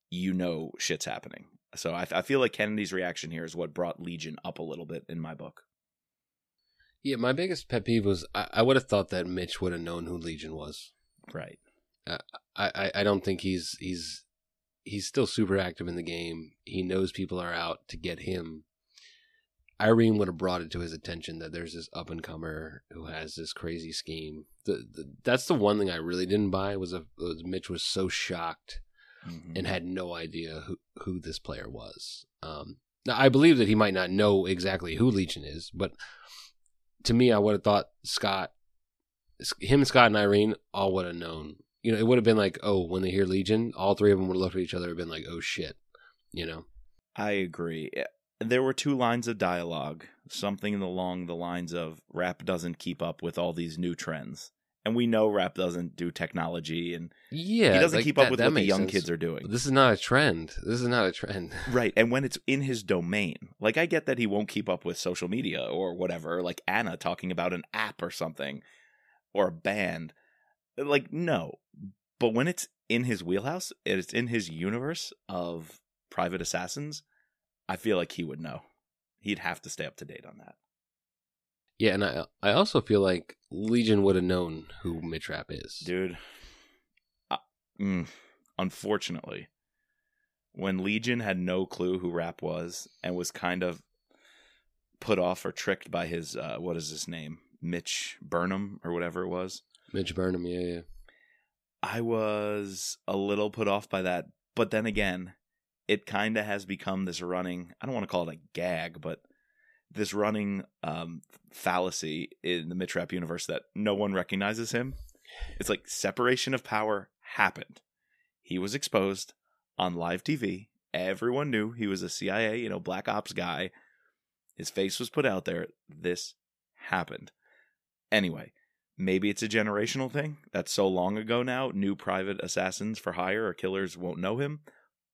you know shit's happening. So I, I feel like Kennedy's reaction here is what brought Legion up a little bit in my book. Yeah, my biggest pet peeve was I, I would have thought that Mitch would have known who Legion was. Right. Uh, I, I, I don't think he's he's he's still super active in the game. He knows people are out to get him. Irene would have brought it to his attention that there's this up and comer who has this crazy scheme. The, the that's the one thing I really didn't buy was, a, was Mitch was so shocked Mhm. and had no idea who, who this player was. Um, now I believe that he might not know exactly who Legion is, but to me, I would have thought Scot, him, Scot, and Irene all would have known. You know, it would have been like, oh, when they hear Legion, all three of them would have looked at each other and been like, oh shit, you know. I agree. Eh, There were two lines of dialogue, something along the lines of Rapp doesn't keep up with all these new trends. And we know Rapp doesn't do technology and Yeah, he doesn't like, keep up that- with that what the young sense. kids are doing. This is not a trend. This is not a trend. (laughs) Right. And when it's in his domain, like I get that he won't keep up with social media or whatever, like Anna talking about an app or something or a band. Like, no. But when it's in his wheelhouse, it's in his universe of private assassins, I feel like he would know. He'd have to stay up to date on that. Yeah, and I I also feel like Legion would have known who Mitch Rapp is. Dude, mm, unfortunately, when Legion had no clue who Rapp was and was kind of put off or tricked by his, uh, what is his name? Mitch Burnham or whatever it was. Mitch Burnham, yeah, yeah. I was a little put off by that, but then again, it kind of has become this running. I don't want to call it a gag, but this running um, fallacy in the Mitch Rapp universe that no one recognizes him. It's like separation of power happened. He was exposed on live TV. Everyone knew he was a CIA, you know, black ops guy. His face was put out there. This happened. Anyway, maybe it's a generational thing. That's so long ago now. New private assassins for hire or killers won't know him,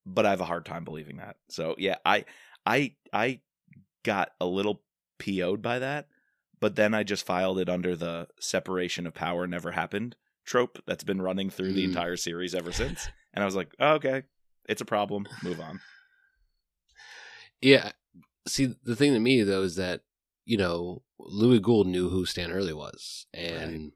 but I have a hard time believing that. So yeah, I I I got a little PO'd by that, but then I just filed it under the separation of power never happened trope that's been running through the Mm. entire series ever since. And I was like, oh, okay, it's a problem. Move on. Yeah. See, the thing to me though is that you know Louis Gould knew who Stan Hurley was, and Right.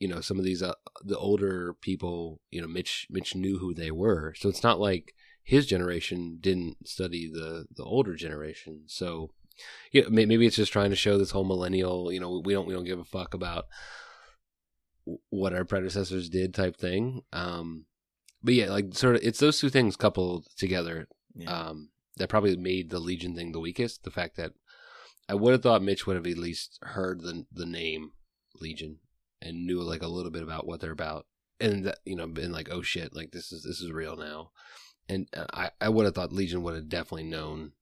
you know some of these uh, the older people, you know Mitch Mitch knew who they were, so it's not like his generation didn't study the the older generation. So yeah, maybe it's just trying to show this whole millennial, you know, we don't we don't give a fuck about what our predecessors did type thing. Um, but yeah, like sort of, it's those two things coupled together Yeah. um, that probably made the Legion thing the weakest. The fact that I would have thought Mitch would have at least heard the the name Legion and knew like a little bit about what they're about, and that you know been like, oh shit, like this is this is real now. And uh, I I would have thought Legion would have definitely known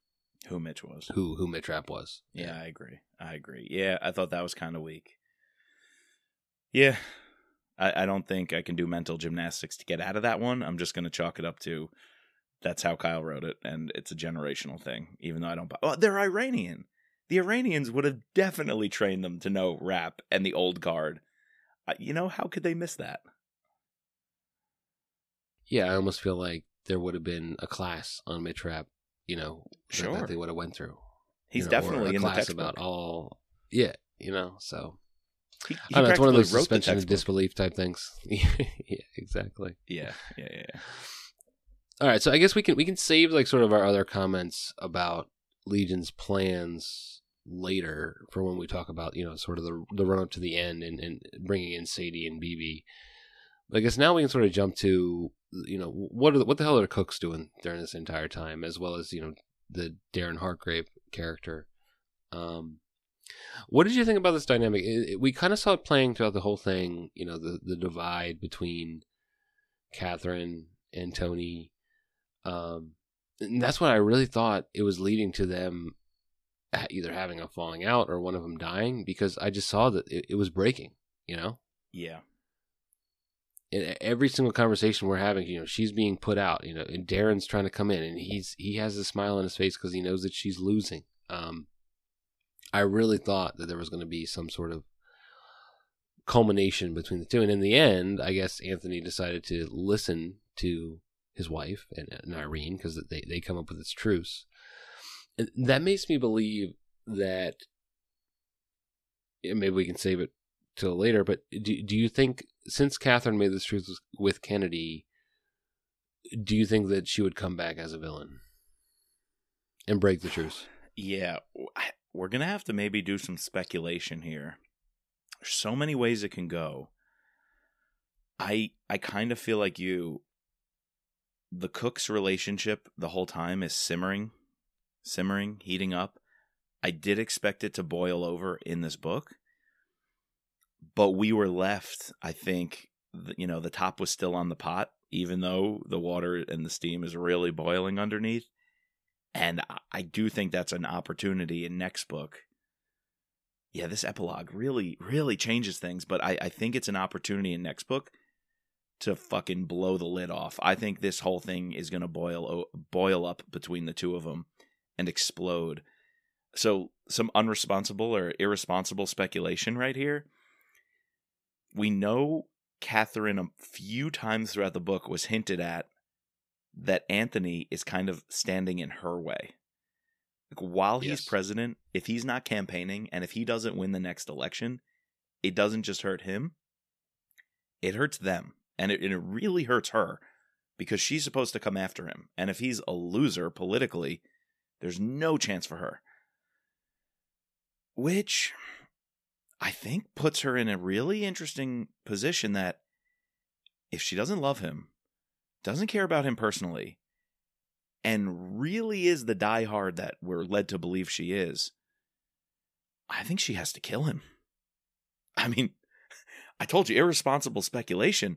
Who Mitch was. who who Mitch Rapp was. Yeah, I agree. I agree. Yeah, I thought that was kind of weak. Yeah, I, I don't think I can do mental gymnastics to get out of that one. I'm just going to chalk it up to that's how Kyle wrote it, and it's a generational thing. Even though I don't, buy- oh, they're Iranian. The Iranians would have definitely trained them to know Rapp and the old guard. Uh, you know, how could they miss that? Yeah, I almost feel like there would have been a class on Mitch Rapp, you know, Sure. that they would have went through. He's you know, definitely in the class textbook. about all. Yeah, you know, so He, he I don't know, it's one of those suspension of disbelief type things. (laughs) yeah, exactly. Yeah, yeah, yeah. yeah. All right, so I guess we can we can save like sort of our other comments about Legion's plans later for when we talk about you know sort of the the run up to the end and, and bringing in Sadie and BB. But I guess now we can sort of jump to you know what are the, what the hell are Cooks doing during this entire time, as well as you know the Darren Hargrave character. Um, what did you think about this dynamic? It, it- we kind of saw it playing throughout the whole thing. You know the the divide between Catherine and Tony. Um, and that's what I really thought it was leading to them either having a falling out or one of them dying because I just saw that it, it was breaking. You know, Yeah. in every single conversation we're having, you know, she's being put out. You know, and Darren's trying to come in, and he's he has a smile on his face because he knows that she's losing. Um, I really thought that there was going to be some sort of culmination between the two, and in the end, I guess Anthony decided to listen to his wife and, and Irene because they they come up with this truce, and that makes me believe that. Maybe we can save it till later, but do do you think since Catherine made this truce with Kennedy, do you think that she would come back as a villain and break the truce? (sighs) Yeah, we're gonna have to maybe do some speculation here. There's so many ways it can go. I I kind of feel like you. The Cook's relationship the whole time is simmering, simmering, heating up. I did expect it to boil over in this book, but we were left. I think you know the top was still on the pot, even though the water and the steam is really boiling underneath. And I- do think that's an opportunity in next book. Yeah, this epilogue really, really changes things, but I, I think it's an opportunity in next book to fucking blow the lid off. I think this whole thing is going to boil boil up between the two of them and explode. So, some unresponsible or irresponsible speculation right here. We know Catherine a few times throughout the book was hinted at that Anthony is kind of standing in her way. Like while he's Yes. president, if he's not campaigning and if he doesn't win the next election, it doesn't just hurt him, it hurts them. And it, and it really hurts her because she's supposed to come after him. And if he's a loser politically, there's no chance for her. Which I think puts her in a really interesting position that if she doesn't love him, doesn't care about him personally, and really is the diehard that we're led to believe she is, I think she has to kill him. I mean, (laughs) I told you irresponsible speculation,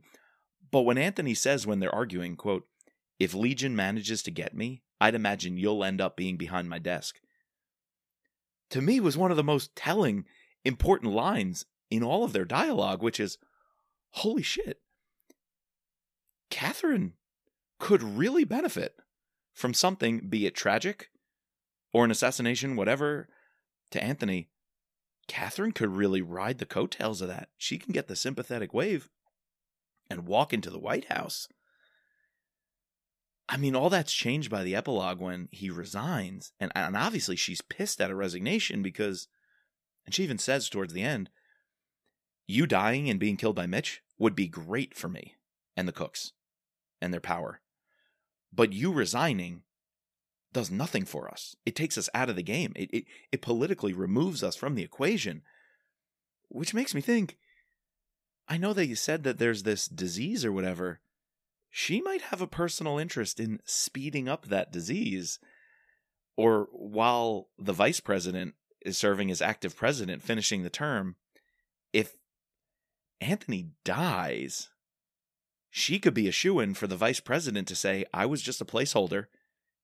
but when Anthony says when they're arguing, quote, if Legion manages to get me, I'd imagine you'll end up being behind my desk. To me was one of the most telling, important lines in all of their dialogue, which is, holy shit. Catherine could really benefit from something, be it tragic or an assassination, whatever, to Anthony. Catherine could really ride the coattails of that. She can get the sympathetic wave and walk into the White House. I mean, all that's changed by the epilogue when he resigns. And, and obviously, she's pissed at a resignation because, and she even says towards the end, you dying and being killed by Mitch would be great for me and the cooks and their power. But you resigning does nothing for us. It takes us out of the game. It, it, it politically removes us from the equation, which makes me think I know that you said that there's this disease or whatever. She might have a personal interest in speeding up that disease. Or while the vice president is serving as active president, finishing the term, if Anthony dies, she could be a shoe in for the vice president to say, I was just a placeholder.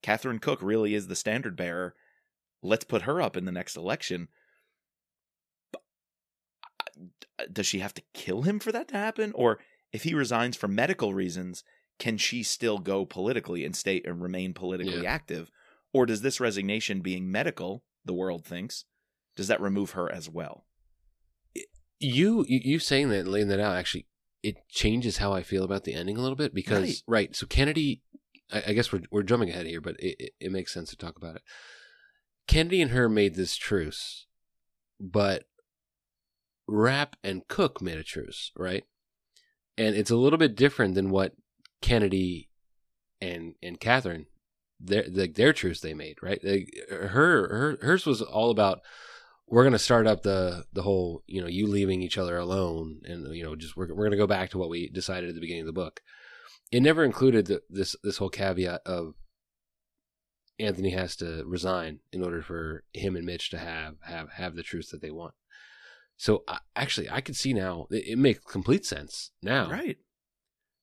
Catherine Cook really is the standard bearer. Let's put her up in the next election. Uh, does she have to kill him for that to happen? Or if he resigns for medical reasons, can she still go politically and stay and remain politically yeah. active? Or does this resignation being medical, the world thinks, does that remove her as well? You you saying that laying that out actually it changes how I feel about the ending a little bit because right, right so Kennedy I, I, guess we're we're jumping ahead here but it, it, it makes sense to talk about it. Kennedy and her made this truce, but Rapp and Cook made a truce, right? And it's a little bit different than what Kennedy and and Catherine their the, their truce they made, right? They, her her hers was all about we're going to start up the the whole you know you leaving each other alone and you know just we're we're going to go back to what we decided at the beginning of the book. It never included the, this this whole caveat of Anthony has to resign in order for him and Mitch to have have have the truth that they want. So uh, actually, I could see now it, it makes complete sense now, right?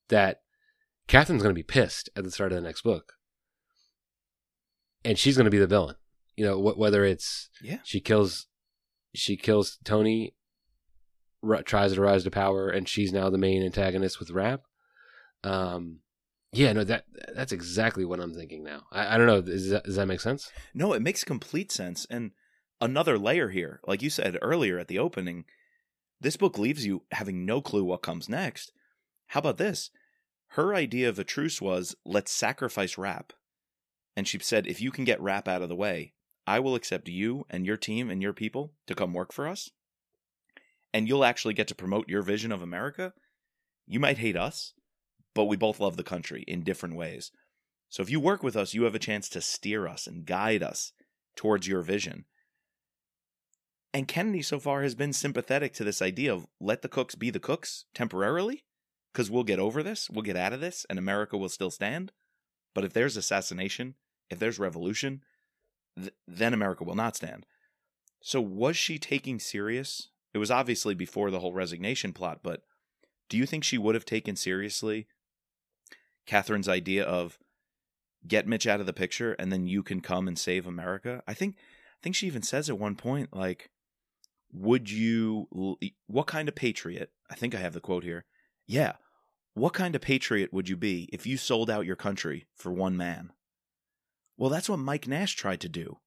That Catherine's going to be pissed at the start of the next book, and she's going to be the villain. You know, wh- whether it's yeah, she kills she kills Tony, r- tries to rise to power, and she's now the main antagonist with Rapp. Um, yeah, no, that that's exactly what I'm thinking now. I, I don't know. That, does that make sense? No, it makes complete sense. And another layer here, like you said earlier at the opening, this book leaves you having no clue what comes next. How about this? Her idea of a truce was let's sacrifice Rapp. And she said, if you can get Rapp out of the way, I will accept you and your team and your people to come work for us. And you'll actually get to promote your vision of America. You might hate us, but we both love the country in different ways. So if you work with us, you have a chance to steer us and guide us towards your vision. And Kennedy so far has been sympathetic to this idea of let the cooks be the cooks temporarily, because we'll get over this, we'll get out of this, and America will still stand. But if there's assassination, if there's revolution, th- then America will not stand. So was she taking serious? It was obviously before the whole resignation plot, but do you think she would have taken seriously Catherine's idea of get Mitch out of the picture and then you can come and save America? I think I think she even says at one point like would you what kind of patriot? I think I have the quote here. Yeah. What kind of patriot would you be if you sold out your country for one man? Well, that's what Mike Nash tried to do.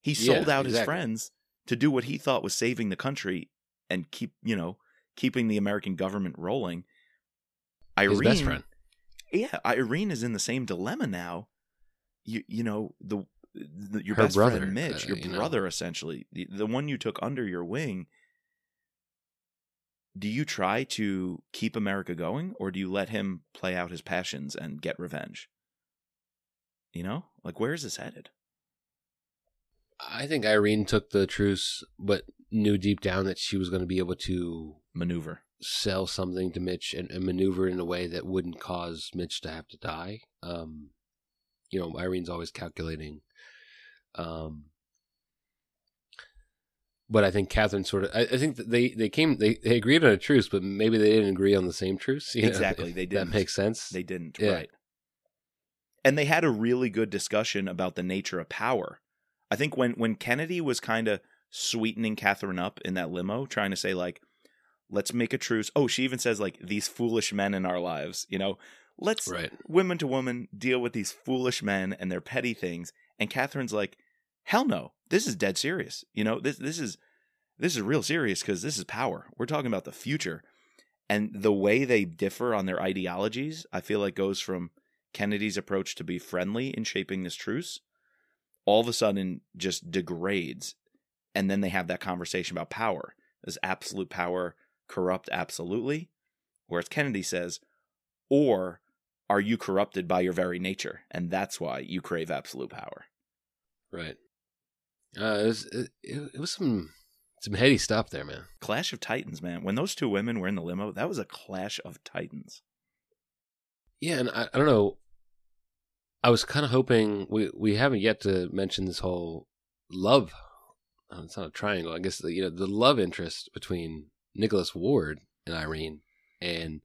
He sold yeah, out exactly. his friends to do what he thought was saving the country and keep, you know, keeping the American government rolling. Irene, his best friend. Yeah, Irene is in the same dilemma now. You you know the, the your Her best brother, friend Mitch, uh, your you brother know. essentially, the, the one you took under your wing. Do you try to keep America going, or do you let him play out his passions and get revenge? You know, like where is this headed? I think Irene took the truce, but knew deep down that she was going to be able to Maneuver. sell something to Mitch and, and maneuver in a way that wouldn't cause Mitch to have to die. Um, you know, Irene's always calculating. Um, but I think Catherine sort of. I, I think they they came they, they agreed on a truce, but maybe they didn't agree on the same truce. you know, Exactly, they didn't. That makes sense. They didn't, Yeah. right. And they had a really good discussion about the nature of power. I think when when Kennedy was kind of sweetening Catherine up in that limo, trying to say like, "Let's make a truce." Oh, she even says like, "These foolish men in our lives," you know. Let's right. women to woman deal with these foolish men and their petty things. And Catherine's like, "Hell no, this is dead serious." You know, this this is this is real serious because this is power. We're talking about the future, and the way they differ on their ideologies, I feel like goes from Kennedy's approach to be friendly in shaping this truce, all of a sudden just degrades, and then they have that conversation about power. Does absolute power corrupt absolutely? Whereas Kennedy says, or are you corrupted by your very nature, and that's why you crave absolute power? Right. Uh, it was it, it was some some heady stuff there, man. Clash of Titans, man. When those two women were in the limo, that was a clash of titans. Yeah, and I, I don't know. I was kind of hoping we we haven't yet to mention this whole love. uh, It's not a triangle. I guess the, you know the love interest between Nicholas Ward and Irene, and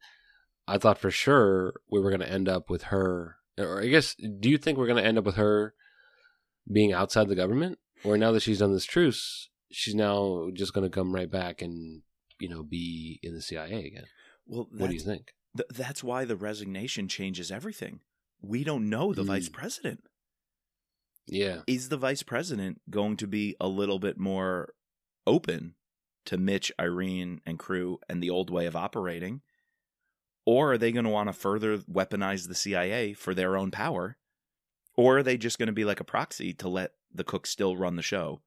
I thought for sure we were going to end up with her. Or I guess, do you think we're going to end up with her being outside the government, or now that she's done this truce, she's now just going to come right back and you know be in the CIA again? Well, What do you think? th- that's why the resignation changes everything. We don't know the Mm. vice president. Yeah, Is the vice president going to be a little bit more open to Mitch, Irene, and crew and the old way of operating? Or are they going to want to further weaponize the CIA for their own power? Or are they just going to be like a proxy to let the cook still run the show?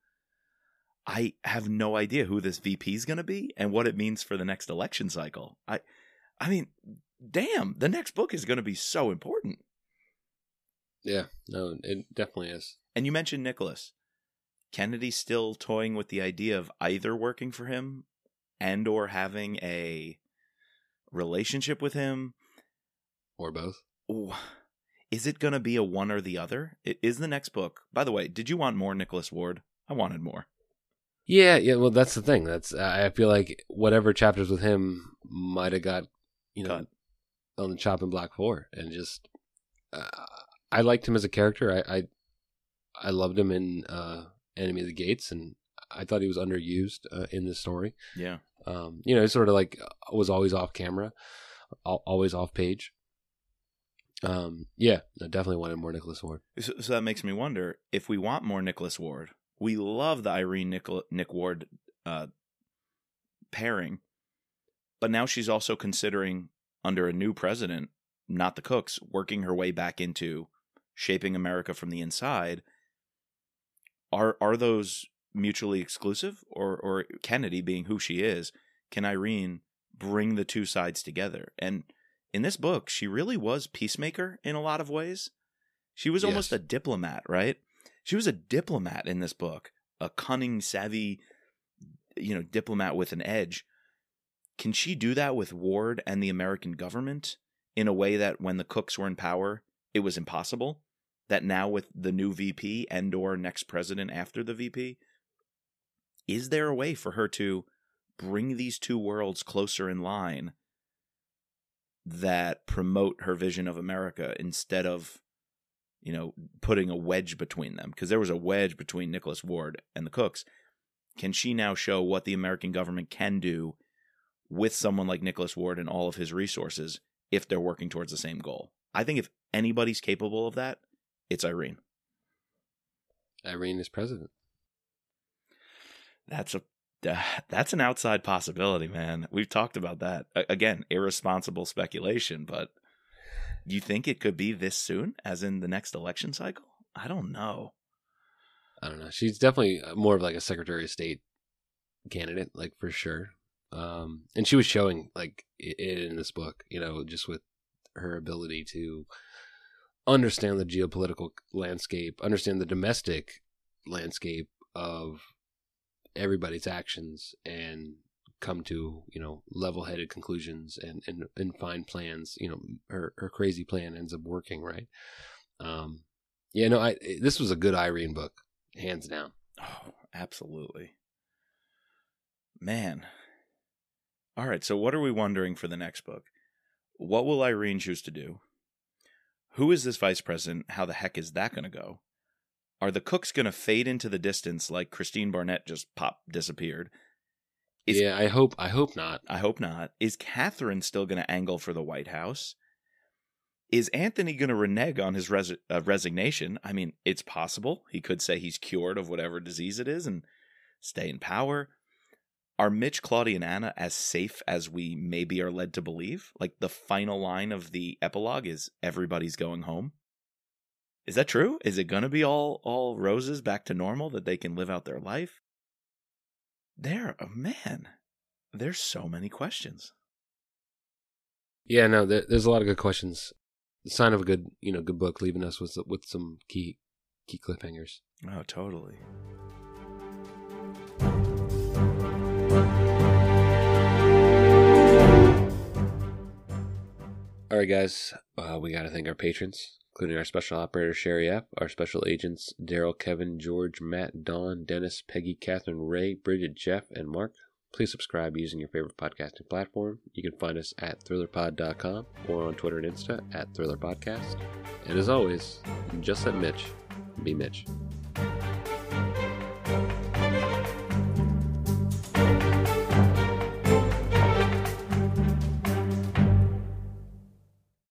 I have no idea who this VP is going to be and what it means for the next election cycle. I I mean, damn, the next book is going to be so important. Yeah, no, it definitely is. And you mentioned Nicholas. Kennedy's still toying with the idea of either working for him and or having a relationship with him. Or both. Ooh, is it going to be a one or the other? It is the next book. By the way, did you want more Nicholas Ward? I wanted more. Yeah, yeah. Well, that's the thing. That's I feel like whatever chapters with him might have got you know Cut. on the chopping block floor, and just uh, I liked him as a character. I I, I loved him in uh, Enemy of the Gates, and I thought he was underused uh, in this story. Yeah. Um, you know, sort of like was always off camera, always off page. Um, yeah, I definitely wanted more Nicholas Ward. So, so that makes me wonder if we want more Nicholas Ward. We love the Irene Nick Ward uh, pairing, but now she's also considering under a new president, not the Cooks, working her way back into shaping America from the inside. Are are those mutually exclusive, or or Kennedy being who she is, can Irene bring the two sides together? And in this book, she really was peacemaker in a lot of ways. She was almost Yes. a diplomat, right? She was a diplomat in this book, a cunning, savvy, you know, diplomat with an edge. Can she do that with Ward and the American government in a way that when the Cooks were in power, it was impossible? That now with the new VP and or next president after the VP, is there a way for her to bring these two worlds closer in line that promote her vision of America instead of you know putting a wedge between them? Because there was a wedge between Nicholas Ward and the Cooks. Can she now show what the American government can do with someone like Nicholas Ward and all of his resources if they're working towards the same goal? I think if anybody's capable of that it's Irene Irene is president. That's a that's an outside possibility, man. We've talked about that. Again, irresponsible speculation, but you think it could be this soon as in the next election cycle? I don't know. I don't know. She's definitely more of like a Secretary of State candidate, like for sure. Um, and she was showing like it, it in this book, you know, just with her ability to understand the geopolitical landscape, understand the domestic landscape of everybody's actions and come to you know level-headed conclusions and and, and find plans you know her, her crazy plan ends up working right um yeah no i this was a good irene book hands down Oh, absolutely. Man. All right, so what are we wondering for the next book? What will Irene choose to do? Who is this vice president? How the heck is that going to go? Are the cooks going to fade into the distance like Christine Barnett just pop disappeared? Is- yeah i hope i hope not I hope not. Is Catherine still going to angle for the White House? Is Anthony going to renege on his res- uh, resignation? I mean, it's possible. He could say he's cured of whatever disease it is and stay in power. Are Mitch, Claudia, and Anna as safe as we maybe are led to believe? Like the final line of the epilogue is everybody's going home. Is that true? Is it going to be all all roses back to normal that they can live out their life? There, oh man, there's so many questions. yeah no there, there's a lot of good questions the sign of a good you know good book leaving us with with some key key cliffhangers Oh, totally. All right, guys, uh, we got to thank our patrons, including our special operator, Sherry App, our special agents, Daryl, Kevin, George, Matt, Don, Dennis, Peggy, Catherine, Ray, Bridget, Jeff, and Mark. Please subscribe using your favorite podcasting platform. You can find us at thrillerpod.com or on Twitter and Insta at thrillerpodcast. And as always, just let Mitch be Mitch.